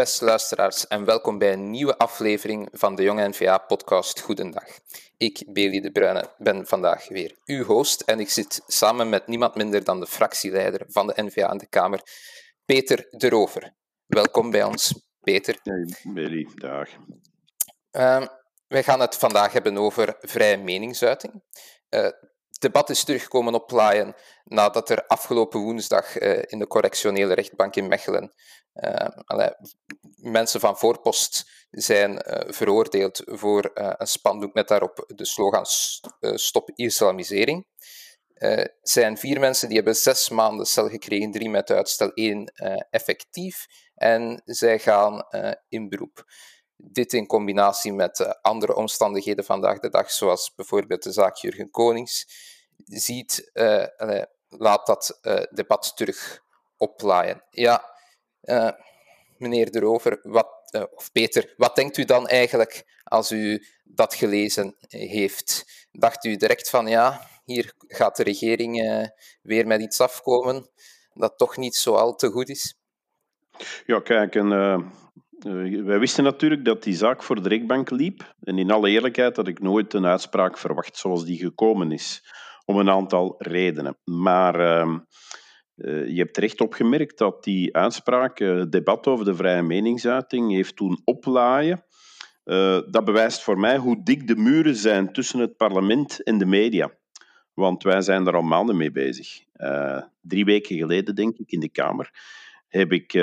Beste luisteraars en welkom bij een nieuwe aflevering van de Jonge NVA podcast Goedendag. Ik, Beli de Bruyne, ben vandaag weer uw host en ik zit samen met niemand minder dan de fractieleider van de NVA in de Kamer, Peter de Rover. Welkom bij ons, Peter. Hey, Beli, dag. Uh, wij gaan het vandaag hebben over vrije meningsuiting. Uh, het debat is teruggekomen oplaaien nadat er afgelopen woensdag uh, in de correctionele rechtbank in Mechelen allee, mensen van voorpost zijn uh, veroordeeld voor een spandoek met daarop de slogan Stop Islamisering. Er zijn vier mensen die hebben zes maanden cel gekregen, drie met uitstel, één effectief. En zij gaan in beroep. Dit in combinatie met andere omstandigheden vandaag de dag, zoals bijvoorbeeld de zaak Jurgen Konings, ziet, laat dat debat terug oplaaien. Ja, uh, meneer De Rover, wat, of Peter, wat denkt u dan eigenlijk als u dat gelezen heeft? Dacht u direct van ja, hier gaat de regering weer met iets afkomen dat toch niet zo al te goed is? Ja, kijk, en, wij wisten natuurlijk dat die zaak voor de rechtbank liep. En in alle eerlijkheid had ik nooit een uitspraak verwacht zoals die gekomen is om een aantal redenen. Maar uh, je hebt terecht opgemerkt dat die uitspraak, het debat over de vrije meningsuiting, heeft toen oplaaien. Uh, dat bewijst voor mij hoe dik de muren zijn tussen het parlement en de media. Want wij zijn er al maanden mee bezig. Drie weken geleden, denk ik, in de Kamer, heb ik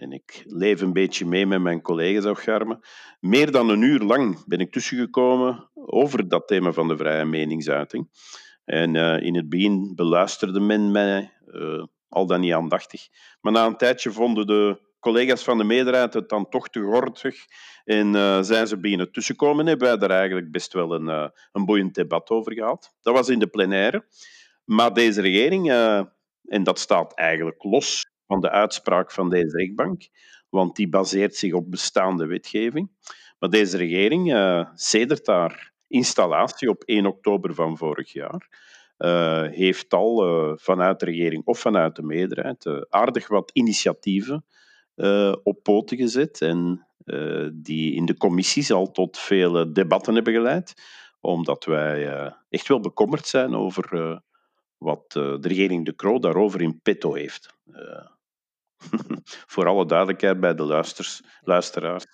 en ik leef een beetje mee met mijn collega's op. Meer dan een uur lang ben ik tussengekomen over dat thema van de vrije meningsuiting. En uh, in het begin beluisterde men mij, uh, al dan niet aandachtig. Maar na een tijdje vonden de collega's van de meerderheid het dan toch te gortig en uh, zijn ze beginnen tussenkomen. Hebben wij daar eigenlijk best wel een, een boeiend debat over gehad. Dat was in de plenaire. Maar deze regering, en dat staat eigenlijk los van de uitspraak van deze rechtbank, want die baseert zich op bestaande wetgeving. Maar deze regering uh, sedert haar installatie op 1 oktober van vorig jaar uh, heeft al uh, vanuit de regering of vanuit de meerderheid aardig wat initiatieven op poten gezet en die in de commissies al tot vele debatten hebben geleid, omdat wij echt wel bekommerd zijn over wat de regering De Croo daarover in petto heeft. Voor alle duidelijkheid bij de luisteraars.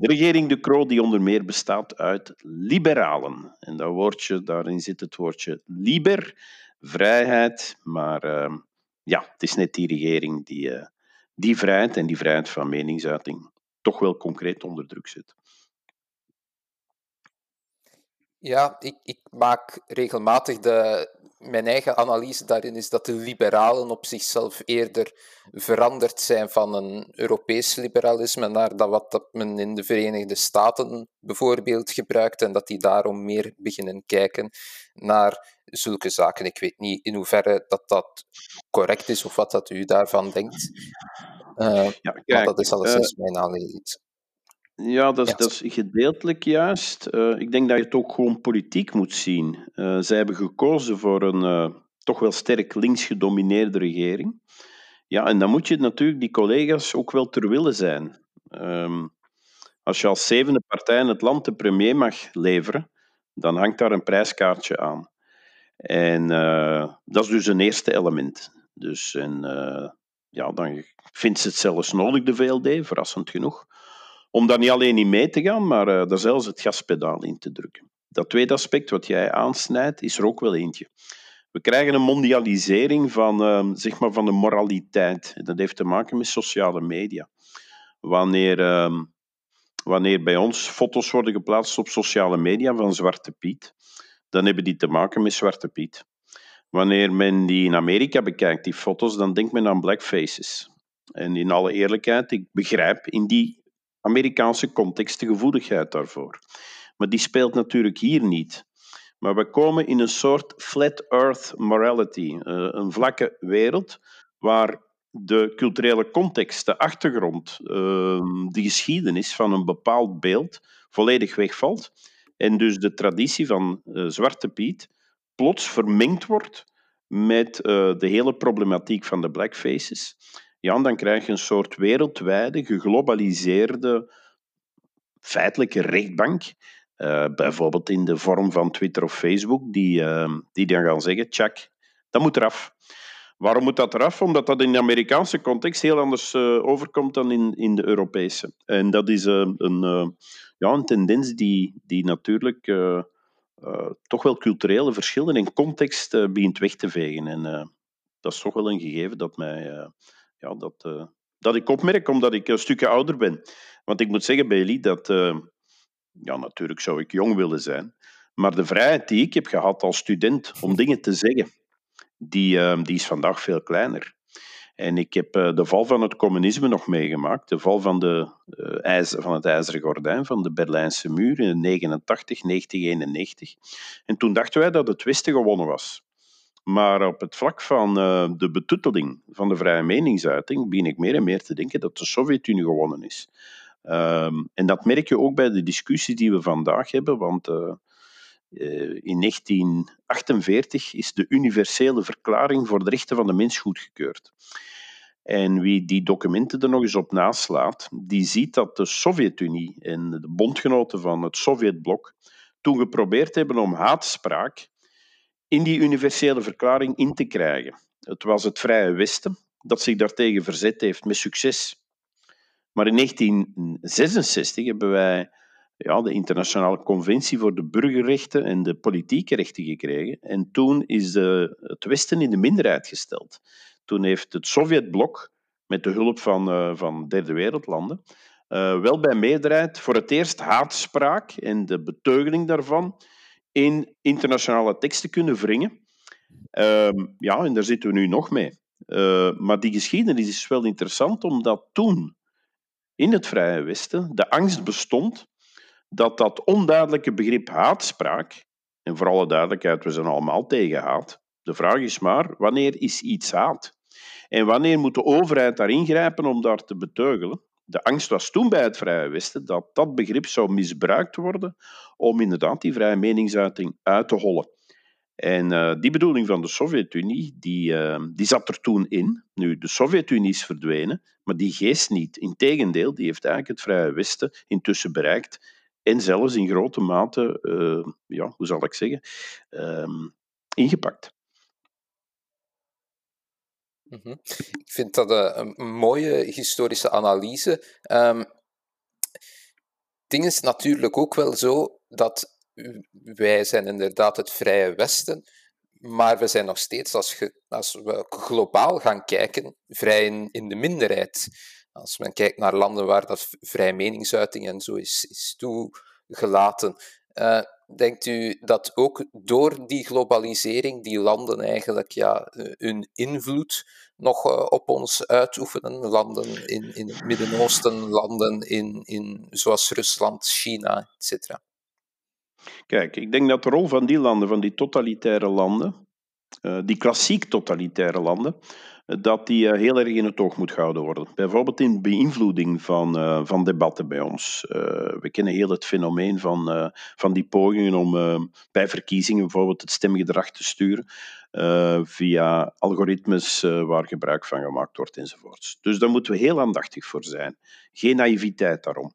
De regering De Croo die onder meer bestaat uit liberalen. En dat woordje, daarin zit het woordje liber, vrijheid. Maar uh, ja, het is net die regering die uh, die vrijheid en die vrijheid van meningsuiting toch wel concreet onder druk zet. Ja, ik, ik maak regelmatig de, mijn eigen analyse daarin is dat de liberalen op zichzelf eerder veranderd zijn van een Europees liberalisme naar dat wat dat men in de Verenigde Staten bijvoorbeeld gebruikt en dat die daarom meer beginnen kijken naar zulke zaken. Ik weet niet in hoeverre dat dat correct is of wat dat u daarvan denkt. Uh, ja, kijk, dat is alleszins uh, mijn analyse. Ja, dat is, dat is gedeeltelijk juist. Uh, ik denk dat je het ook gewoon politiek moet zien. Uh, zij hebben gekozen voor een uh, toch wel sterk links gedomineerde regering. Ja, en dan moet je natuurlijk die collega's ook wel ter wille zijn. Um, als je als zevende partij in het land de premier mag leveren, dan hangt daar een prijskaartje aan. En dat is dus een eerste element. Dus en, ja, dan vindt ze het zelfs nodig, de VLD, verrassend genoeg om daar niet alleen in mee te gaan, maar daar zelfs het gaspedaal in te drukken. Dat tweede aspect wat jij aansnijdt, is er ook wel eentje. We krijgen een mondialisering van, uh, zeg maar van de moraliteit. Dat heeft te maken met sociale media. Wanneer, uh, wanneer bij ons foto's worden geplaatst op sociale media van Zwarte Piet, dan hebben die te maken met Zwarte Piet. Wanneer men die in Amerika bekijkt, die foto's, dan denkt men aan blackfaces. En in alle eerlijkheid, ik begrijp in die Amerikaanse context de gevoeligheid daarvoor. Maar die speelt natuurlijk hier niet. Maar we komen in een soort flat earth morality, eh, een vlakke wereld waar de culturele context, de achtergrond, ehm, de geschiedenis van een bepaald beeld volledig wegvalt. En dus de traditie van eh, Zwarte Piet plots vermengd wordt met eh, de hele problematiek van de blackfaces. Ja, dan krijg je een soort wereldwijde, geglobaliseerde, feitelijke rechtbank. Uh, bijvoorbeeld in de vorm van Twitter of Facebook, die, uh, die dan gaan zeggen: check, dat moet eraf. Waarom moet dat eraf? Omdat dat in de Amerikaanse context heel anders uh, overkomt dan in, in de Europese. En dat is een, ja, een tendens die, die natuurlijk toch wel culturele verschillen in context begint weg te vegen. En dat is toch wel een gegeven dat mij ja, dat, uh, dat ik opmerk, omdat ik een stukje ouder ben. Want ik moet zeggen, Bailey, dat... Uh, ja, natuurlijk zou ik jong willen zijn. Maar de vrijheid die ik heb gehad als student om dingen te zeggen, die, uh, die is vandaag veel kleiner. En ik heb de val van het communisme nog meegemaakt. De val van, de, ijzer, van het ijzeren gordijn, van de Berlijnse muur in 89, 1991. En toen dachten wij dat het Westen gewonnen was. Maar op het vlak van uh, de betutteling van de vrije meningsuiting begin ik meer en meer te denken dat de Sovjet-Unie gewonnen is. Um, en dat merk je ook bij de discussie die we vandaag hebben, want uh, uh, in 1948 is de Universele Verklaring voor de Rechten van de Mens goedgekeurd. En wie die documenten er nog eens op naslaat, die ziet dat de Sovjet-Unie en de bondgenoten van het Sovjetblok toen geprobeerd hebben om haatspraak in die universele verklaring in te krijgen. Het was het Vrije Westen dat zich daartegen verzet heeft met succes. Maar in 1966 hebben wij ja, de Internationale Conventie voor de Burgerrechten en de Politieke Rechten gekregen. En toen is de, het Westen in de minderheid gesteld. Toen heeft het Sovjetblok, met de hulp van, uh, van derde wereldlanden, uh, wel bij meerderheid voor het eerst haatspraak en de beteugeling daarvan in internationale teksten kunnen wringen. Uh, ja, en daar zitten we nu nog mee. Uh, maar die geschiedenis is wel interessant, omdat toen in het Vrije Westen de angst bestond dat dat onduidelijke begrip haatspraak, en voor alle duidelijkheid, we zijn allemaal tegen haat. De vraag is maar, wanneer is iets haat? En wanneer moet de overheid daar ingrijpen om daar te beteugelen? De angst was toen bij het Vrije Westen dat dat begrip zou misbruikt worden om inderdaad die vrije meningsuiting uit te hollen. En uh, die bedoeling van de Sovjet-Unie, die, uh, die zat er toen in. Nu, de Sovjet-Unie is verdwenen, maar die geest niet. Integendeel, die heeft eigenlijk het Vrije Westen intussen bereikt. En zelfs in grote mate, uh, ja, hoe zal ik zeggen, ehm, Mhm. Ik vind dat een, een mooie historische analyse. Um, ding is natuurlijk ook wel zo dat wij zijn inderdaad het vrije Westen, maar we zijn nog steeds, als, als we globaal gaan kijken, vrij in, de minderheid. Als men kijkt naar landen waar dat vrije meningsuiting en zo is, is toegelaten. Uh, denkt u dat ook door die globalisering die landen eigenlijk ja, eh, hun invloed nog eh, op ons uitoefenen? Landen in, in het Midden-Oosten, landen in, in, zoals Rusland, China, etc. Kijk, ik denk dat de rol van die landen, van die totalitaire landen, uh, die klassiek totalitaire landen, dat die uh, heel erg in het oog moet gehouden worden. Bijvoorbeeld in beïnvloeding van, uh, van debatten bij ons. we kennen heel het fenomeen van, van die pogingen om bij verkiezingen bijvoorbeeld het stemgedrag te sturen. via algoritmes waar gebruik van gemaakt wordt enzovoorts. Dus daar moeten we heel aandachtig voor zijn. Geen naïviteit daarom.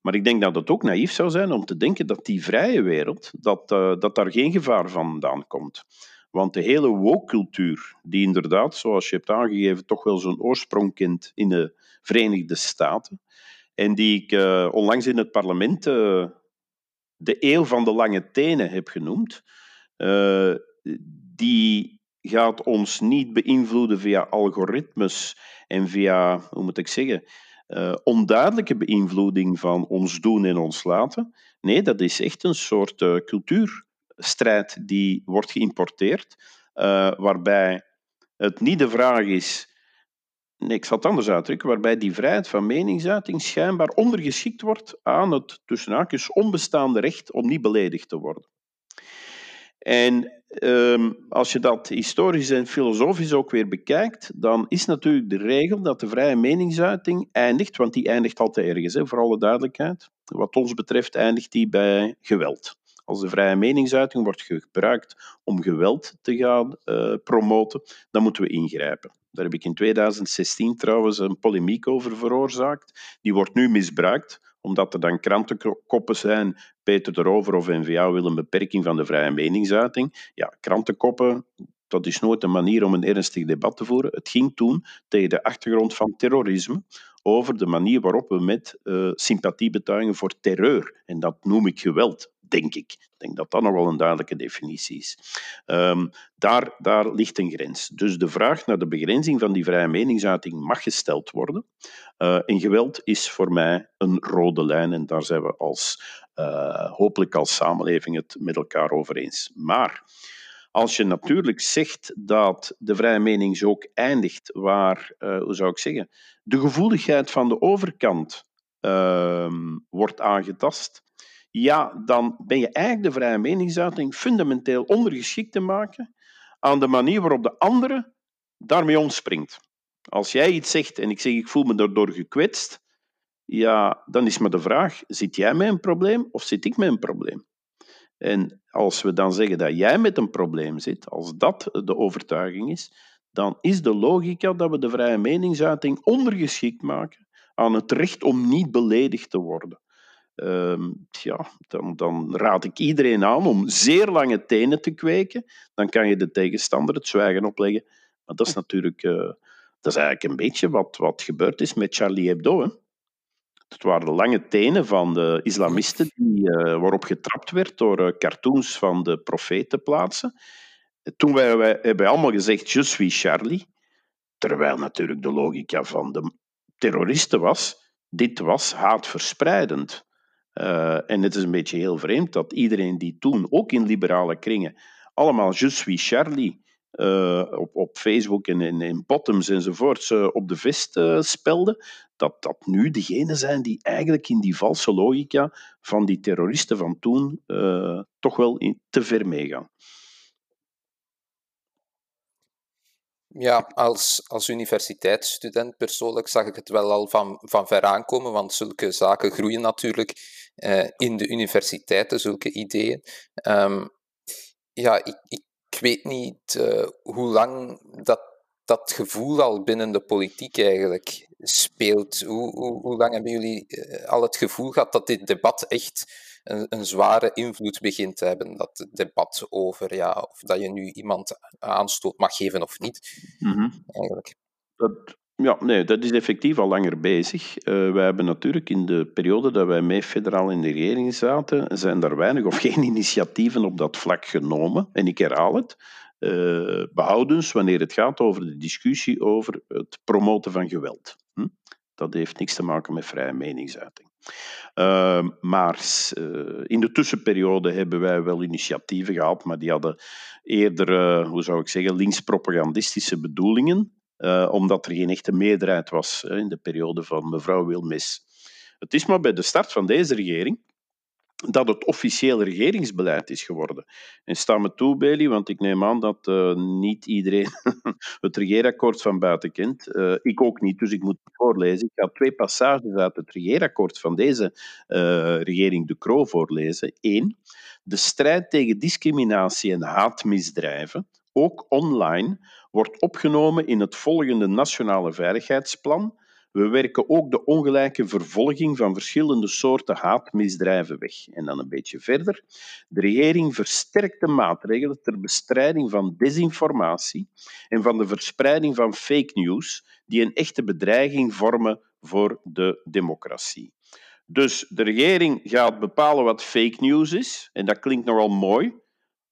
Maar ik denk dat het ook naïef zou zijn om te denken dat die vrije wereld, dat, dat daar geen gevaar vandaan komt. Want de hele woke-cultuur, die inderdaad, zoals je hebt aangegeven, toch wel zijn oorsprong kent in de Verenigde Staten, en die ik uh, onlangs in het parlement uh, de eeuw van de lange tenen heb genoemd, uh, die gaat ons niet beïnvloeden via algoritmes en via, hoe moet ik zeggen, onduidelijke beïnvloeding van ons doen en ons laten. Nee, dat is echt een soort cultuur strijd die wordt geïmporteerd, uh, waarbij het niet de vraag is. Nee, ik zal het anders uitdrukken, waarbij die vrijheid van meningsuiting schijnbaar ondergeschikt wordt aan het tussen haakjes onbestaande recht om niet beledigd te worden. En um, als je dat historisch en filosofisch ook weer bekijkt, dan is natuurlijk de regel dat de vrije meningsuiting eindigt, want die eindigt altijd ergens, hè, voor alle duidelijkheid. Wat ons betreft eindigt die bij geweld Als de vrije meningsuiting wordt gebruikt om geweld te gaan uh, promoten, dan moeten we ingrijpen. Daar heb ik in 2016 trouwens een polemiek over veroorzaakt. Die wordt nu misbruikt omdat er dan krantenkoppen zijn, Peter de Rover of NVA wil een beperking van de vrije meningsuiting. Ja, krantenkoppen, dat is nooit een manier om een ernstig debat te voeren. Het ging toen tegen de achtergrond van terrorisme over de manier waarop we met uh, sympathie betuigen voor terreur. En dat noem ik geweld, denk ik. Ik denk dat dat nog wel een duidelijke definitie is. Um, daar, daar ligt een grens. Dus de vraag naar de begrenzing van die vrije meningsuiting mag gesteld worden. Uh, en geweld is voor mij een rode lijn en daar zijn we als, uh, hopelijk als samenleving het met elkaar over eens. Maar als je natuurlijk zegt dat de vrije mening ook eindigt waar, uh, hoe zou ik zeggen, de gevoeligheid van de overkant uh, wordt aangetast, ja, dan ben je eigenlijk de vrije meningsuiting fundamenteel ondergeschikt te maken aan de manier waarop de andere daarmee omspringt. Als jij iets zegt en ik zeg ik voel me daardoor gekwetst, ja, dan is maar de vraag, zit jij met een probleem of zit ik met een probleem? En als we dan zeggen dat jij met een probleem zit, als dat de overtuiging is, dan is de logica dat we de vrije meningsuiting ondergeschikt maken aan het recht om niet beledigd te worden. Um, ja, dan, dan, raad ik iedereen aan om zeer lange tenen te kweken. Dan kan je de tegenstander het zwijgen opleggen. Maar dat is natuurlijk uh, dat is eigenlijk een beetje wat, wat gebeurd is met Charlie Hebdo. Hè. Het waren de lange tenen van de islamisten die, uh, waarop getrapt werd door uh, cartoons van de profeet te plaatsen. Toen wij, hebben wij allemaal gezegd, je suis Charlie. Terwijl natuurlijk de logica van de terroristen was, dit was haatverspreidend. Uh, en het is een beetje heel vreemd dat iedereen die toen, ook in liberale kringen, allemaal je suis Charlie uh, op, op Facebook en in, in bottoms enzovoorts uh, op de vest spelden, dat dat nu degenen zijn die eigenlijk in die valse logica van die terroristen van toen toch wel te ver meegaan. Ja, als, als universiteitsstudent persoonlijk zag ik het wel al van, van ver aankomen, want zulke zaken groeien natuurlijk in de universiteiten, zulke ideeën. Um, ja, ik, ik weet niet uh, hoe lang dat, dat gevoel al binnen de politiek eigenlijk speelt. Hoe, hoe, hoe lang hebben jullie uh, al het gevoel gehad dat dit debat echt een, een, zware invloed begint te hebben? Dat debat over ja, of dat je nu iemand aanstoot mag geven of niet, mm -hmm. eigenlijk. Dat, ja, nee, dat is effectief al langer bezig. Uh, wij hebben natuurlijk in de periode dat wij mee federaal in de regering zaten, zijn er weinig of geen initiatieven op dat vlak genomen. En ik herhaal het, uh, behoudens wanneer het gaat over de discussie over het promoten van geweld. Hm? Dat heeft niks te maken met vrije meningsuiting. Uh, maar in de tussenperiode hebben wij wel initiatieven gehad, maar die hadden eerder, hoe zou ik zeggen, linkspropagandistische bedoelingen uh, omdat er geen echte meerderheid was in de periode van mevrouw Wilmis. Het is maar bij de start van deze regering dat het officieel regeringsbeleid is geworden. En sta me toe, Bailey, want ik neem aan dat uh, niet iedereen het regeerakkoord van buiten kent. Uh, ik ook niet, dus ik moet het voorlezen. Ik ga twee passages uit het regeerakkoord van deze regering De Croo voorlezen. Eén, de strijd tegen discriminatie en haatmisdrijven, ook online, wordt opgenomen in het volgende Nationale Veiligheidsplan. We werken ook de ongelijke vervolging van verschillende soorten haatmisdrijven weg. En dan een beetje verder. De regering versterkt de maatregelen ter bestrijding van desinformatie en van de verspreiding van fake news, die een echte bedreiging vormen voor de democratie. Dus de regering gaat bepalen wat fake news is, en dat klinkt nogal mooi.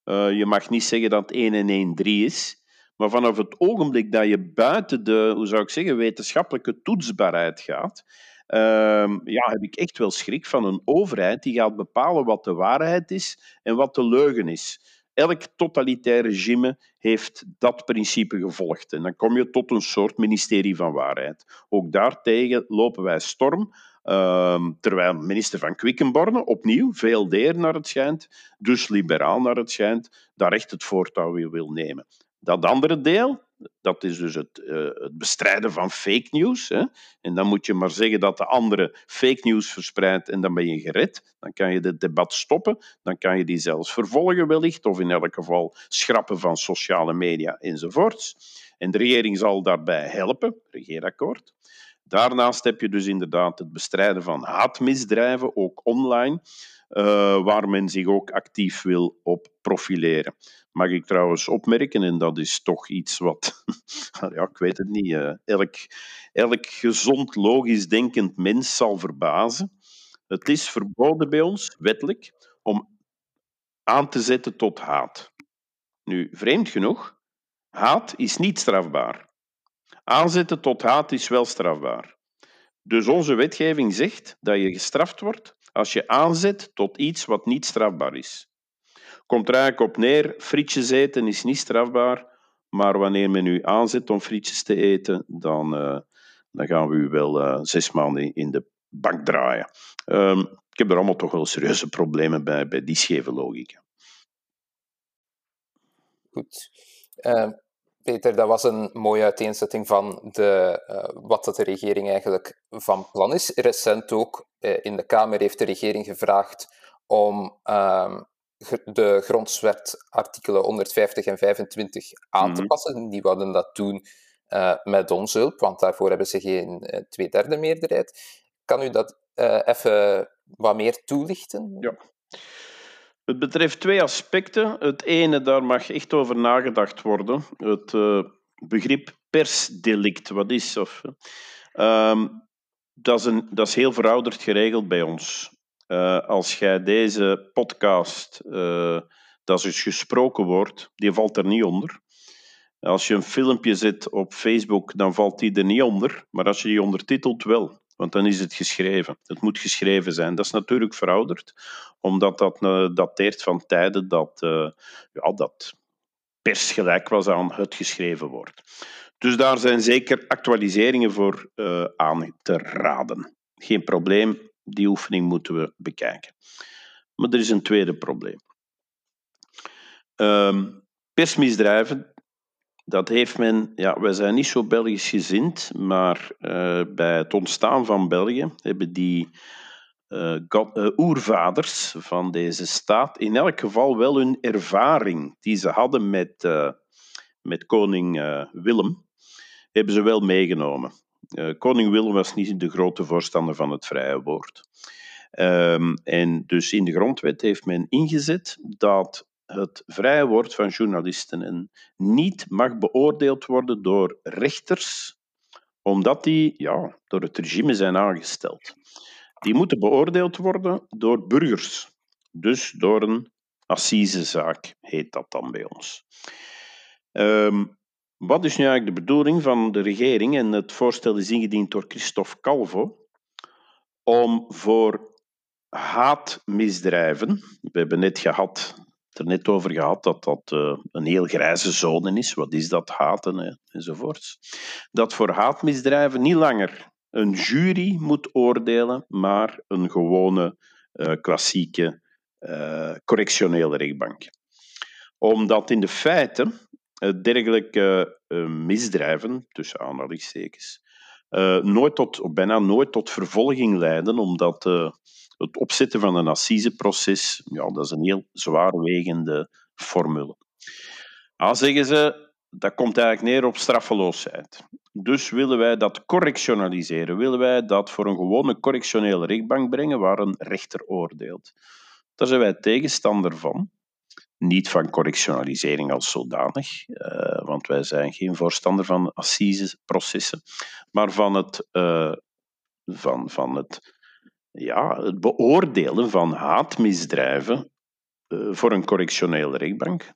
Uh, je mag niet zeggen dat 1 en 1 3 is. Maar vanaf het ogenblik dat je buiten de, hoe zou ik zeggen, wetenschappelijke toetsbaarheid gaat, uh, ja, heb ik echt wel schrik van een overheid die gaat bepalen wat de waarheid is en wat de leugen is. Elk totalitair regime heeft dat principe gevolgd. En dan kom je tot een soort ministerie van waarheid. Ook daartegen lopen wij storm. Uh, terwijl minister van Quickenborne, opnieuw, VLD naar het schijnt, dus liberaal naar het schijnt, daar echt het voortouw wil nemen. Dat andere deel, dat is dus het, uh, het bestrijden van fake news. Hè? En dan moet je maar zeggen dat de andere fake news verspreidt en dan ben je gered. Dan kan je het debat stoppen. Dan kan je die zelfs vervolgen wellicht, of in elk geval schrappen van sociale media enzovoorts. En de regering zal daarbij helpen, regeerakkoord. Daarnaast heb je dus inderdaad het bestrijden van haatmisdrijven, ook online, uh, waar men zich ook actief wil op profileren. Mag ik trouwens opmerken, en dat is toch iets wat, ja, ik weet het niet, uh, elk, elk gezond, logisch denkend mens zal verbazen. Het is verboden bij ons, wettelijk, om aan te zetten tot haat. Nu, vreemd genoeg, haat is niet strafbaar. Aanzetten tot haat is wel strafbaar. Dus onze wetgeving zegt dat je gestraft wordt als je aanzet tot iets wat niet strafbaar is. Komt er eigenlijk op neer, frietjes eten is niet strafbaar, maar wanneer men u aanzet om frietjes te eten, dan, uh, dan gaan we u wel uh, zes maanden in de bank draaien. Um, ik heb er allemaal toch wel serieuze problemen bij, bij die scheve logica. Goed. Uh, Peter, dat was een mooie uiteenzetting van de, uh, wat de regering eigenlijk van plan is. Recent ook uh, in de Kamer heeft de regering gevraagd om uh, de grondwet artikelen 150 en 25 aan te mm -hmm. passen. Die wilden dat doen eh, met onze hulp, want daarvoor hebben ze geen tweederde meerderheid. Kan u dat even wat meer toelichten? Ja. Het betreft twee aspecten. Het ene, daar mag echt over nagedacht worden. Het uh, begrip persdelict, wat is of, uh, dat, is een, dat is heel verouderd geregeld bij ons. Uh, als jij deze podcast, uh, dat is dus gesproken woord, die valt er niet onder. Als je een filmpje zet op Facebook, dan valt die er niet onder. Maar als je die ondertitelt, wel. Want dan is het geschreven. Het moet geschreven zijn. Dat is natuurlijk verouderd, omdat dat uh, dateert van tijden dat, uh, ja, dat pers gelijk was aan het geschreven woord. Dus daar zijn zeker actualiseringen voor uh, aan te raden. Geen probleem, die oefening moeten we bekijken. Maar er is een tweede probleem. Um, persmisdrijven, dat heeft men, ja, wij zijn niet zo Belgisch gezind, maar uh, bij het ontstaan van België hebben die God, uh, oervaders van deze staat in elk geval wel hun ervaring die ze hadden met, met koning Willem, hebben ze wel meegenomen. koning Willem was niet de grote voorstander van het vrije woord. Um, en dus in de grondwet heeft men ingezet dat het vrije woord van journalisten en niet mag beoordeeld worden door rechters, omdat die ja, door het regime zijn aangesteld. Die moeten beoordeeld worden door burgers, dus door een assisezaak, heet dat dan bij ons. Um, wat is nu eigenlijk de bedoeling van de regering? En het voorstel is ingediend door Christophe Calvo om voor haatmisdrijven, we hebben net gehad er net over gehad dat dat uh, een heel grijze zone is. Wat is dat, haten hè? enzovoorts. Dat voor haatmisdrijven niet langer een jury moet oordelen, maar een gewone uh, klassieke uh, correctionele rechtbank. Omdat in de feiten dergelijke misdrijven, tussen aanhalingstekens, nooit tot, bijna nooit tot vervolging leiden, omdat het opzetten van een assiseproces, ja, dat is een heel zwaarwegende formule. Ja, zeggen ze, dat komt eigenlijk neer op straffeloosheid. Dus willen wij dat correctionaliseren, willen wij dat voor een gewone correctionele rechtbank brengen waar een rechter oordeelt. Daar zijn wij tegenstander van. Niet van correctionalisering als zodanig, uh, want wij zijn geen voorstander van assiseprocessen, maar van het, uh, van, van het ja, het beoordelen van haatmisdrijven uh, voor een correctionele rechtbank.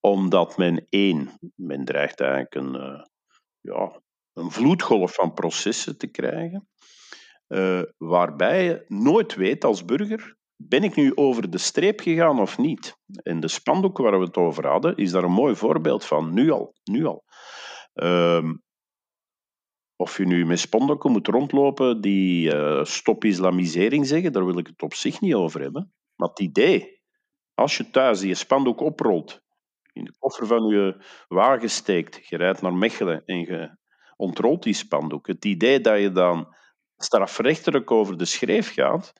Omdat men één, men dreigt eigenlijk een, uh, ja, een vloedgolf van processen te krijgen, uh, waarbij je nooit weet als burger, ben ik nu over de streep gegaan of niet? En de spandoek waar we het over hadden, is daar een mooi voorbeeld van, nu al. Nu al. Uh, of je nu met spandoeken moet rondlopen die uh, stop islamisering zeggen, daar wil ik het op zich niet over hebben. Maar het idee, als je thuis die spandoek oprolt, in de koffer van je wagen steekt, je rijdt naar Mechelen en je ontrolt die spandoek. Het idee dat je dan strafrechtelijk over de schreef gaat,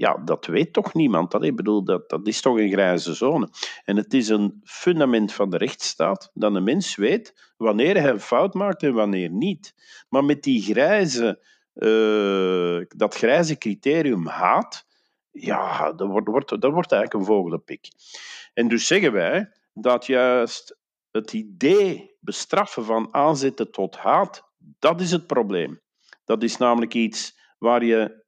ja, dat weet toch niemand. Dat, ik bedoel, dat, dat is toch een grijze zone. En het is een fundament van de rechtsstaat dat een mens weet wanneer hij een fout maakt en wanneer niet. Maar met die grijze, uh, dat grijze criterium haat, ja, dat wordt, wordt, dat wordt eigenlijk een vogelenpik. En dus zeggen wij dat juist het idee bestraffen van aanzetten tot haat, dat is het probleem. Dat is namelijk iets waar je,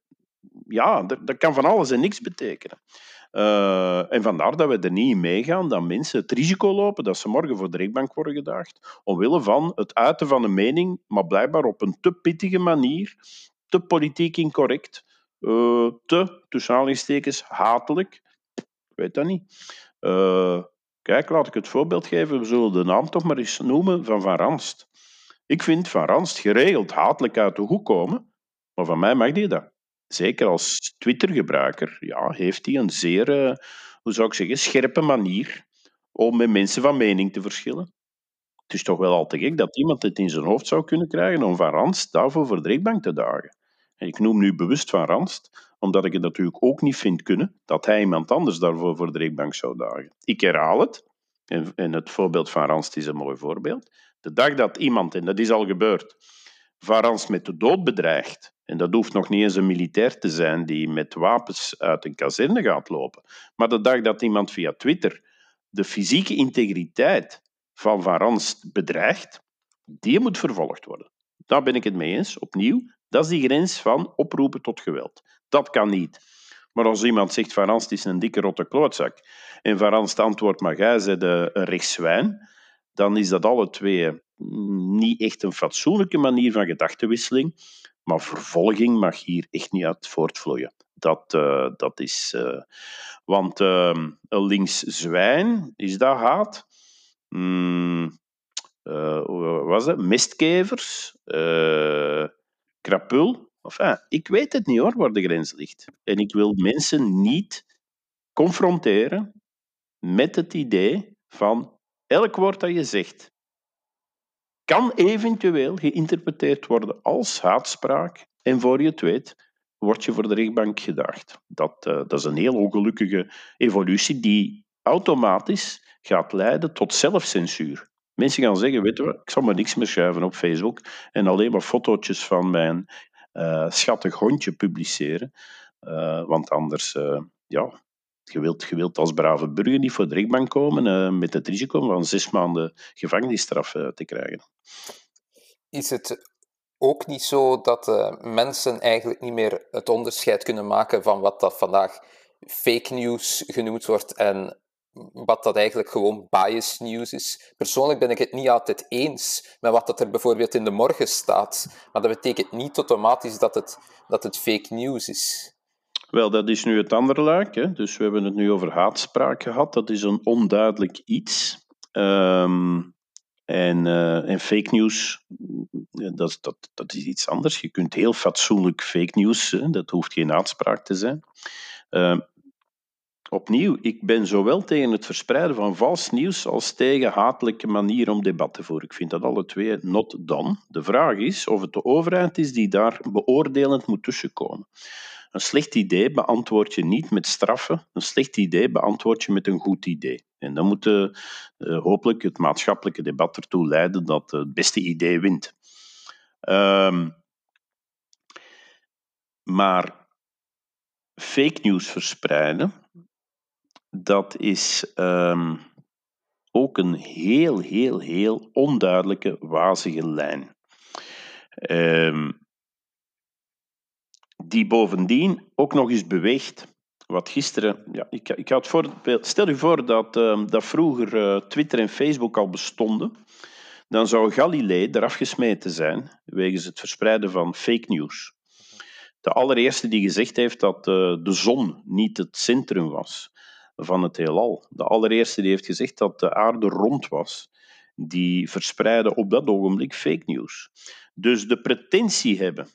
ja, dat, dat kan van alles en niks betekenen. Uh, en vandaar dat we er niet in meegaan dat mensen het risico lopen dat ze morgen voor de rechtbank worden gedaagd, omwille van het uiten van een mening, maar blijkbaar op een te pittige manier, te politiek incorrect, uh, te, tussen aanhalingstekens, hatelijk. Ik weet dat niet. Uh, kijk, laat ik het voorbeeld geven. We zullen de naam toch maar eens noemen van Van Ranst. Ik vind Van Ranst geregeld hatelijk uit de hoek komen, maar van mij mag die dat. Zeker als Twitter-gebruiker ja, heeft hij een zeer, uh, hoe zou ik zeggen, scherpe manier om met mensen van mening te verschillen. Het is toch wel al te gek dat iemand het in zijn hoofd zou kunnen krijgen om Van Ranst daarvoor voor de rechtbank te dagen. En ik noem nu bewust Van Ranst, omdat ik het natuurlijk ook niet vind kunnen dat hij iemand anders daarvoor voor de rechtbank zou dagen. Ik herhaal het, en, en het voorbeeld van Ranst is een mooi voorbeeld. De dag dat iemand, en dat is al gebeurd, Varans met de dood bedreigt, en dat hoeft nog niet eens een militair te zijn die met wapens uit een kazerne gaat lopen, maar de dag dat iemand via Twitter de fysieke integriteit van Varans bedreigt, die moet vervolgd worden. Daar ben ik het mee eens. Opnieuw, dat is die grens van oproepen tot geweld. Dat kan niet. Maar als iemand zegt, Varans is een dikke rotte klootzak, en Varans antwoordt, maar jij bent een rechtszwijn, dan is dat alle twee niet echt een fatsoenlijke manier van gedachtenwisseling. Maar vervolging mag hier echt niet uit voortvloeien. Dat, uh, dat is. Uh, want een links zwijn, is dat haat? Mm, wat was het? Mistkevers? krapul? Enfin, ik weet het niet hoor, waar de grens ligt. En ik wil mensen niet confronteren met het idee van elk woord dat je zegt kan eventueel geïnterpreteerd worden als haatspraak en voor je het weet word je voor de rechtbank gedaagd. Dat, uh, dat is een heel ongelukkige evolutie die automatisch gaat leiden tot zelfcensuur. Mensen gaan zeggen, weet je ik zal maar niks meer schrijven op Facebook en alleen maar fotootjes van mijn uh, schattig hondje publiceren, uh, want anders, ja, je wilt, als brave burger niet voor de rechtbank komen uh, met het risico van zes maanden gevangenisstraf uh, te krijgen. Is het ook niet zo dat uh, mensen eigenlijk niet meer het onderscheid kunnen maken van wat dat vandaag fake news genoemd wordt en wat dat eigenlijk gewoon bias news is. Persoonlijk ben ik het niet altijd eens met wat dat er bijvoorbeeld in de morgen staat, maar dat betekent niet automatisch dat het, dat het fake news is. Wel, dat is nu het andere luik. Hè. Dus we hebben het nu over haatspraak gehad. Dat is een onduidelijk iets. Um, en, uh, en, fake news, dat, dat, dat is iets anders. Je kunt heel fatsoenlijk fake news, hè. dat hoeft geen haatspraak te zijn. Uh, opnieuw, ik ben zowel tegen het verspreiden van vals nieuws als tegen hatelijke manieren om debat te voeren. Ik vind dat alle twee not done. De vraag is of het de overheid is die daar beoordelend moet tussenkomen. Een slecht idee beantwoord je niet met straffen. Een slecht idee beantwoord je met een goed idee. En dan moet uh, hopelijk het maatschappelijke debat ertoe leiden dat het beste idee wint. Um, maar fake news verspreiden, dat is um, ook een heel, heel, heel onduidelijke, wazige lijn. Um, die bovendien ook nog eens beweegt. Wat gisteren, ja, ik, ik had voorbeeld, stel je voor dat, uh, dat vroeger uh, Twitter en Facebook al bestonden, dan zou Galilei eraf gesmeten zijn wegens het verspreiden van fake news. De allereerste die gezegd heeft dat uh, de zon niet het centrum was van het heelal. De allereerste die heeft gezegd dat de aarde rond was. Die verspreidde op dat ogenblik fake news. Dus de pretentie hebben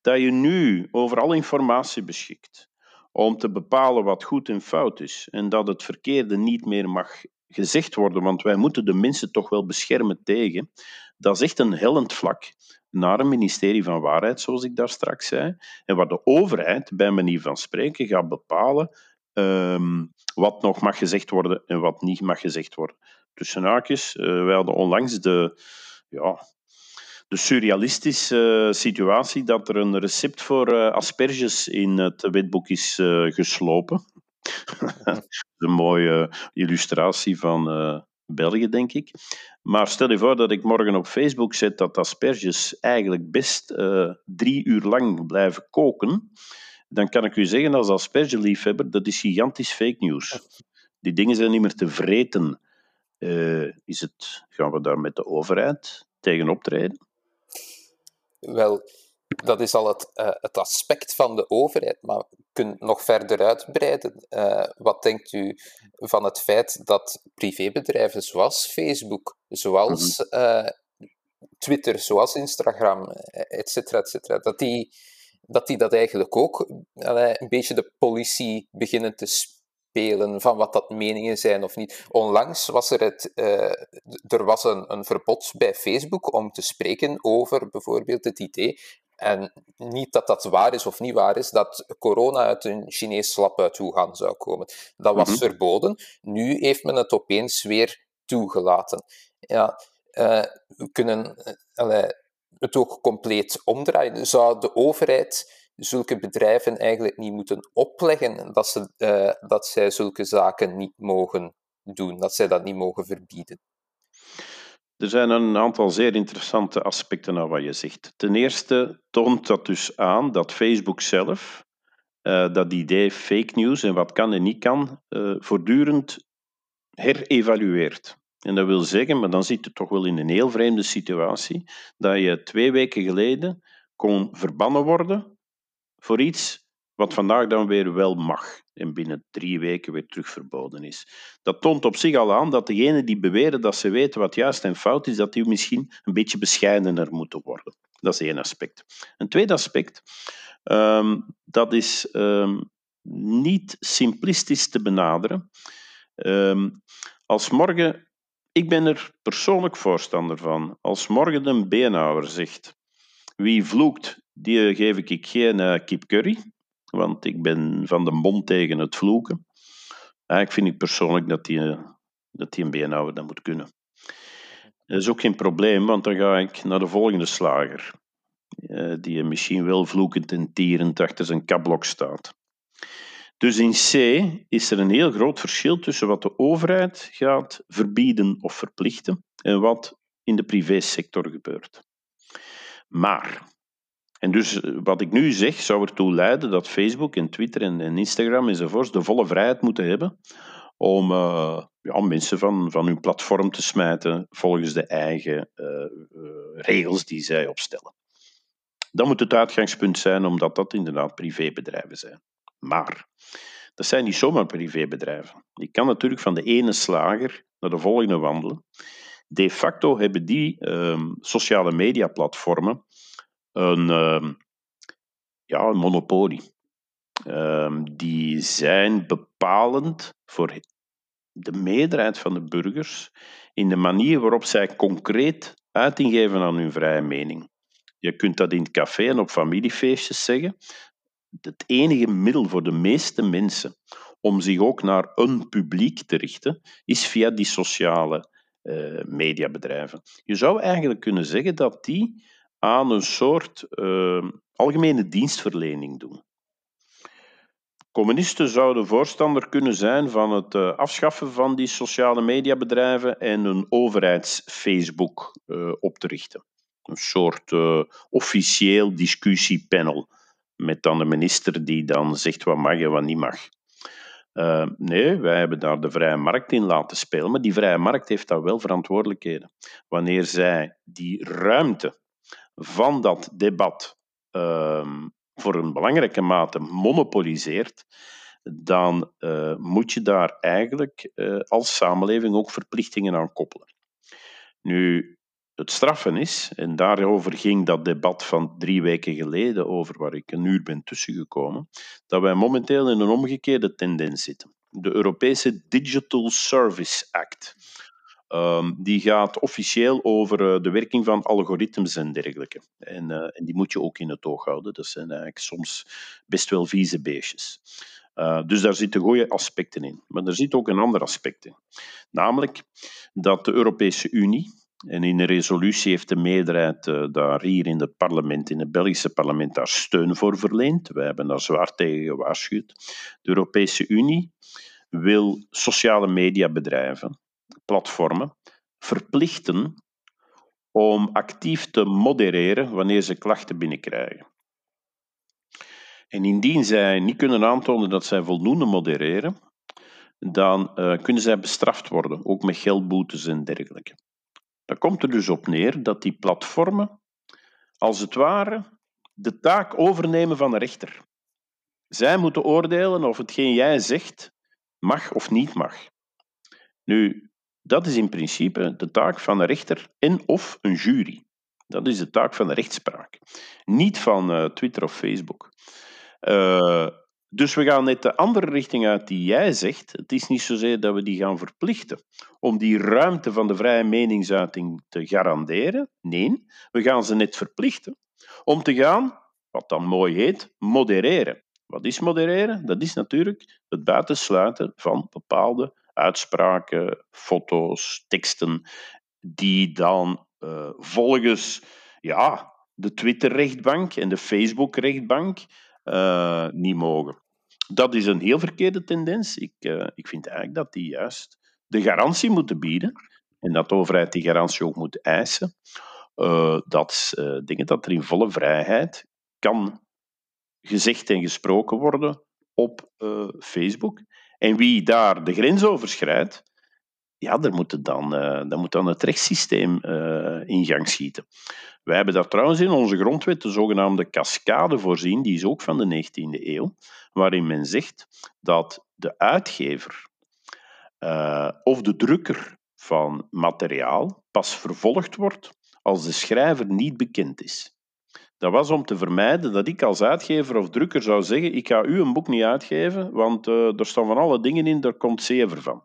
dat je nu over alle informatie beschikt om te bepalen wat goed en fout is en dat het verkeerde niet meer mag gezegd worden, want wij moeten de mensen toch wel beschermen tegen, dat is echt een hellend vlak naar een ministerie van waarheid, zoals ik daar straks zei, en waar de overheid, bij manier van spreken, gaat bepalen um, wat nog mag gezegd worden en wat niet mag gezegd worden. Tussen haakjes, uh, wij hadden onlangs de, ja, de surrealistische situatie dat er een recept voor uh, asperges in het wetboek is uh, geslopen. een mooie illustratie van België, denk ik. Maar stel je voor dat ik morgen op Facebook zet dat asperges eigenlijk best drie uur lang blijven koken. Dan kan ik u zeggen als aspergeliefhebber, dat is gigantisch fake news. Die dingen zijn niet meer te vreten. Is het, gaan we daar met de overheid tegen optreden? Wel, dat is al het, uh, het aspect van de overheid, maar kunt nog verder uitbreiden. Uh, wat denkt u van het feit dat privébedrijven zoals Facebook, zoals uh, Twitter, zoals Instagram, et cetera, et cetera, dat die, dat die dat eigenlijk ook een beetje de politie beginnen te spelen van wat dat meningen zijn of niet. Onlangs was er, het, er was een, een verbod bij Facebook om te spreken over bijvoorbeeld het idee en niet dat dat waar is of niet waar is, dat corona uit een Chinees lab uit Wuhan zou komen. Dat was mhm. verboden. Nu heeft men het opeens weer toegelaten. Ja, uh, we kunnen uh, het ook compleet omdraaien. Zou de overheid zulke bedrijven eigenlijk niet moeten opleggen dat, ze, uh, dat zij zulke zaken niet mogen doen, dat zij dat niet mogen verbieden? Er zijn een aantal zeer interessante aspecten aan wat je zegt. Ten eerste toont dat dus aan dat Facebook zelf uh, dat idee fake news en wat kan en niet kan, uh, voortdurend herevalueert. En dat wil zeggen, maar dan zit je toch wel in een heel vreemde situatie, dat je twee weken geleden kon verbannen worden voor iets wat vandaag dan weer wel mag en binnen drie weken weer terug verboden is. Dat toont op zich al aan dat degenen die beweren dat ze weten wat juist en fout is, dat die misschien een beetje bescheidener moeten worden. Dat is één aspect. Een tweede aspect, um, dat is um, niet simplistisch te benaderen. Um, als morgen, ik ben er persoonlijk voorstander van, als morgen een beenhouwer zegt, wie vloekt, die geef ik geen uh, kip curry, want ik ben van de mond tegen het vloeken. Eigenlijk vind ik persoonlijk dat die, dat die een beenhouwer dat moet kunnen. Dat is ook geen probleem, want dan ga ik naar de volgende slager, eh, die misschien wel vloekend en tierend achter zijn kapblok staat. Dus in C is er een heel groot verschil tussen wat de overheid gaat verbieden of verplichten en wat in de privésector gebeurt. Maar en dus eh, wat ik nu zeg, zou ertoe leiden dat Facebook en Twitter en, Instagram enzovoorts de volle vrijheid moeten hebben om uh, ja, mensen van, van hun platform te smijten volgens de eigen uh, regels die zij opstellen. Dat moet het uitgangspunt zijn, omdat dat inderdaad privébedrijven zijn. Maar dat zijn niet zomaar privébedrijven. Je kan natuurlijk van de ene slager naar de volgende wandelen. De facto hebben die ehm, sociale mediaplatformen een, uh, ja, monopolie. Uh, die zijn bepalend voor de meerderheid van de burgers in de manier waarop zij concreet uiting geven aan hun vrije mening. Je kunt dat in het café en op familiefeestjes zeggen. Het enige middel voor de meeste mensen om zich ook naar een publiek te richten, is via die sociale uh, mediabedrijven. Je zou eigenlijk kunnen zeggen dat die aan een soort uh, algemene dienstverlening doen. Communisten zouden voorstander kunnen zijn van het uh, afschaffen van die sociale mediabedrijven en een overheids-Facebook uh, op te richten. Een soort officieel discussiepanel met dan de minister die dan zegt wat mag en wat niet mag. Uh, nee, wij hebben daar de vrije markt in laten spelen, maar die vrije markt heeft daar wel verantwoordelijkheden. Wanneer zij die ruimte van dat debat uh, voor een belangrijke mate monopoliseert, dan uh, moet je daar eigenlijk uh, als samenleving ook verplichtingen aan koppelen. Nu, het straffen is, en daarover ging dat debat van drie weken geleden over, waar ik een uur ben tussengekomen, dat wij momenteel in een omgekeerde tendens zitten. de Europese Digital Service Act. Ehm, die gaat officieel over eh, de werking van algoritmes en dergelijke. En, uh, en, die moet je ook in het oog houden. Dat zijn eigenlijk soms best wel vieze beestjes. Uh, dus daar zitten goede aspecten in. Maar er zit ook een ander aspect in. Namelijk dat de Europese Unie, en in een resolutie heeft de meerderheid daar hier in het parlement, in het Belgische parlement, daar steun voor verleend. Wij hebben daar zwaar tegen gewaarschuwd. De Europese Unie wil sociale mediabedrijven platformen verplichten om actief te modereren wanneer ze klachten binnenkrijgen. En indien zij niet kunnen aantonen dat zij voldoende modereren, dan uh, kunnen zij bestraft worden, ook met geldboetes en dergelijke. Dan komt er dus op neer dat die platformen, als het ware, de taak overnemen van de rechter. Zij moeten oordelen of hetgeen jij zegt mag of niet mag. Nu, dat is in principe de taak van een rechter en of een jury. Dat is de taak van de rechtspraak. Niet van uh, Twitter of Facebook. Uh, dus we gaan net de andere richting uit die jij zegt. Het is niet zozeer dat we die gaan verplichten om die ruimte van de vrije meningsuiting te garanderen. Nee, we gaan ze net verplichten om te gaan, wat dan mooi heet, modereren. Wat is modereren? Dat is natuurlijk het buitensluiten van bepaalde uitspraken, foto's, teksten, die dan uh, volgens ja, de Twitter-rechtbank en de Facebook-rechtbank uh, niet mogen. Dat is een heel verkeerde tendens. Ik, uh, ik vind eigenlijk dat die juist de garantie moeten bieden en dat de overheid die garantie ook moet eisen, dat dingen dat er in volle vrijheid kan gezegd en gesproken worden op Facebook. En wie daar de grens overschrijdt, ja, daar moet, dan, uh, dan moet dan het rechtssysteem uh, in gang schieten. Wij hebben daar trouwens in onze grondwet de zogenaamde cascade voorzien, die is ook van de 19e eeuw, waarin men zegt dat de uitgever uh, of de drukker van materiaal pas vervolgd wordt als de schrijver niet bekend is. Dat was om te vermijden dat ik als uitgever of drukker zou zeggen: Ik ga u een boek niet uitgeven, want uh, er staan van alle dingen in, daar komt zever van.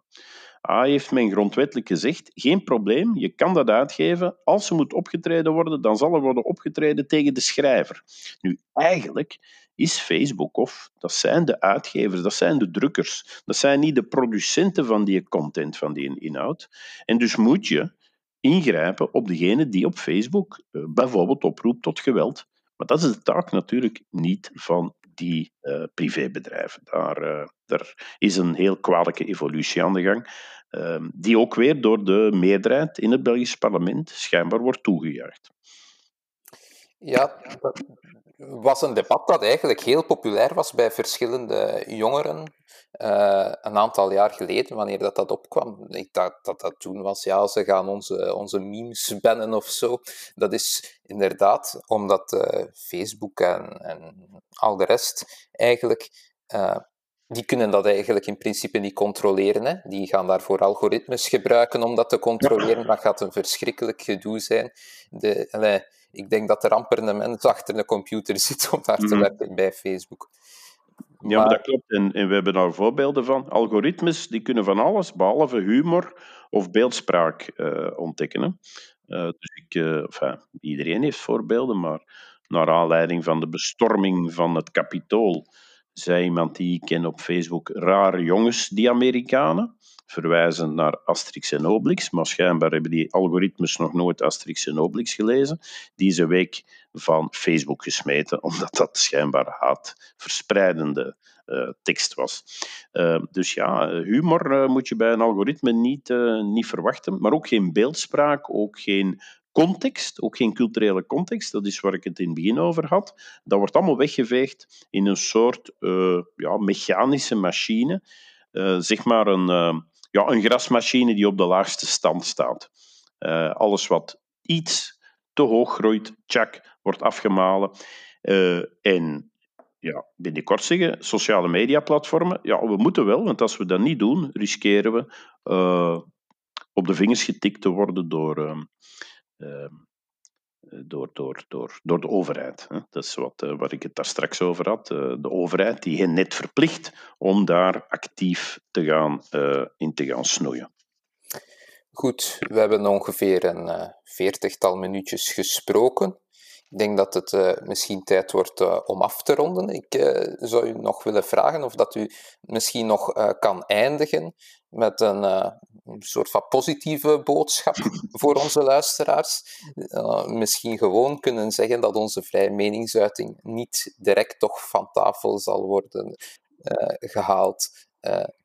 Ah, heeft men grondwettelijk gezegd: geen probleem, je kan dat uitgeven. Als er moet opgetreden worden, dan zal er worden opgetreden tegen de schrijver. Nu, eigenlijk is Facebook of dat zijn de uitgevers, dat zijn de drukkers, dat zijn niet de producenten van die content, van die inhoud. En dus moet je ingrijpen op degene die op Facebook uh, bijvoorbeeld oproept tot geweld. Maar dat is de taak natuurlijk niet van die uh, privébedrijven. Daar, uh, daar is een heel kwalijke evolutie aan de gang, ehm, die ook weer door de meerderheid in het Belgisch parlement schijnbaar wordt toegejuicht. Ja, was een debat dat eigenlijk heel populair was bij verschillende jongeren uh, een aantal jaar geleden, wanneer dat, dat opkwam. Ik dacht dat dat toen was, ja, ze gaan onze, onze memes bannen of zo. Dat is inderdaad omdat uh, Facebook en, en al de rest eigenlijk... Uh, die kunnen dat eigenlijk in principe niet controleren. Hè. Die gaan daarvoor algoritmes gebruiken om dat te controleren. Dat gaat een verschrikkelijk gedoe zijn. De, ik denk dat er amper een mens achter een computer zit om daar te mhm. werken bij Facebook. Ja, maar dat klopt. En, en we hebben daar voorbeelden van. Algoritmes die kunnen van alles, behalve humor of beeldspraak uh, ontdekken. Uh, dus ik, uh, enfin, iedereen heeft voorbeelden, maar naar aanleiding van de bestorming van het Capitool zei iemand die ik ken op Facebook, rare jongens, die Amerikanen, verwijzend naar Asterix en Obelix, maar schijnbaar hebben die algoritmes nog nooit Asterix en Obelix gelezen, deze week van Facebook gesmeten, omdat dat schijnbaar haatverspreidende uh, tekst was. Uh, dus ja, humor uh, moet je bij een algoritme niet, niet verwachten, maar ook geen beeldspraak, ook geen context, ook geen culturele context, dat is waar ik het in het begin over had, dat wordt allemaal weggeveegd in een soort uh, ja, mechanische machine, uh, zeg maar een, uh, ja, een grasmachine die op de laagste stand staat. alles wat iets te hoog groeit, tjak, wordt afgemalen. en ja, binnenkort zeggen, sociale mediaplatformen, ja, we moeten wel, want als we dat niet doen, riskeren we op de vingers getikt te worden door door, door, door, door de overheid. Dat is wat, waar ik het daar straks over had. De overheid die hen net verplicht om daar actief te gaan, in te gaan snoeien. Goed, we hebben ongeveer een veertigtal minuutjes gesproken. Ik denk dat het uh, misschien tijd wordt uh, om af te ronden. Ik uh, zou u nog willen vragen of dat u misschien nog kan eindigen met een, soort van positieve boodschap voor onze luisteraars. misschien gewoon kunnen zeggen dat onze vrije meningsuiting niet direct toch van tafel zal worden gehaald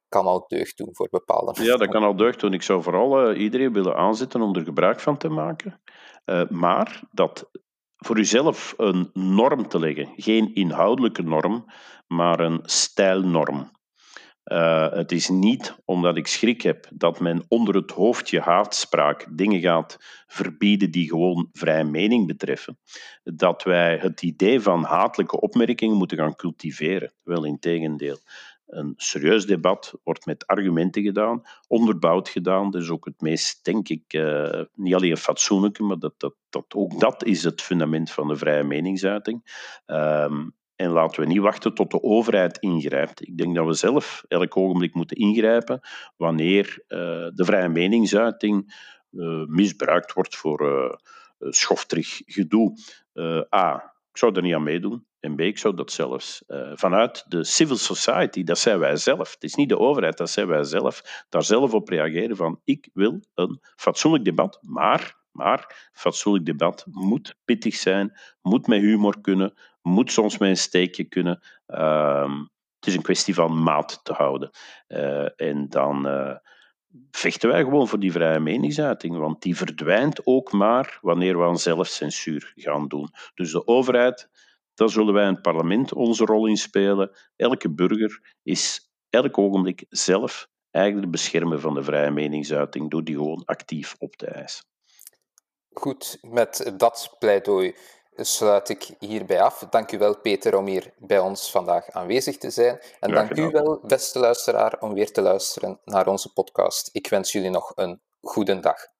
kan al deugd doen voor bepaalde Ja, dat kan al deugd doen. Ik zou vooral iedereen willen aanzetten om er gebruik van te maken. Maar dat voor uzelf een norm te leggen. Geen inhoudelijke norm, maar een stijlnorm. Uh, het is niet omdat ik schrik heb dat men onder het hoofdje haatspraak dingen gaat verbieden die gewoon vrije mening betreffen, dat wij het idee van hatelijke opmerkingen moeten gaan cultiveren. Wel in tegendeel een serieus debat wordt met argumenten gedaan, onderbouwd gedaan. Dus ook het meest, denk ik, uh, niet alleen fatsoenlijke, maar dat, dat, dat, ook dat is het fundament van de vrije meningsuiting. Um, en laten we niet wachten tot de overheid ingrijpt. Ik denk dat we zelf elk ogenblik moeten ingrijpen wanneer uh, de vrije meningsuiting uh, misbruikt wordt voor schofterig gedoe. A, ik zou er niet aan meedoen. En B, ik zou dat zelfs uh, vanuit de civil society, dat zijn wij zelf. Het is niet de overheid, dat zijn wij zelf. Daar zelf op reageren van, ik wil een fatsoenlijk debat, maar, maar fatsoenlijk debat moet pittig zijn, moet met humor kunnen, moet soms met een steekje kunnen. Uh, het is een kwestie van maat te houden. Uh, en dan uh, vechten wij gewoon voor die vrije meningsuiting, want die verdwijnt ook maar wanneer we aan zelfcensuur gaan doen. Dus de overheid, daar zullen wij in het parlement onze rol in spelen. Elke burger is elk ogenblik zelf eigenlijk de beschermer van de vrije meningsuiting door die gewoon actief op te eisen. Goed, met dat pleidooi sluit ik hierbij af. Dank u wel, Peter, om hier bij ons vandaag aanwezig te zijn. En dank u wel, beste luisteraar, om weer te luisteren naar onze podcast. Ik wens jullie nog een goede dag.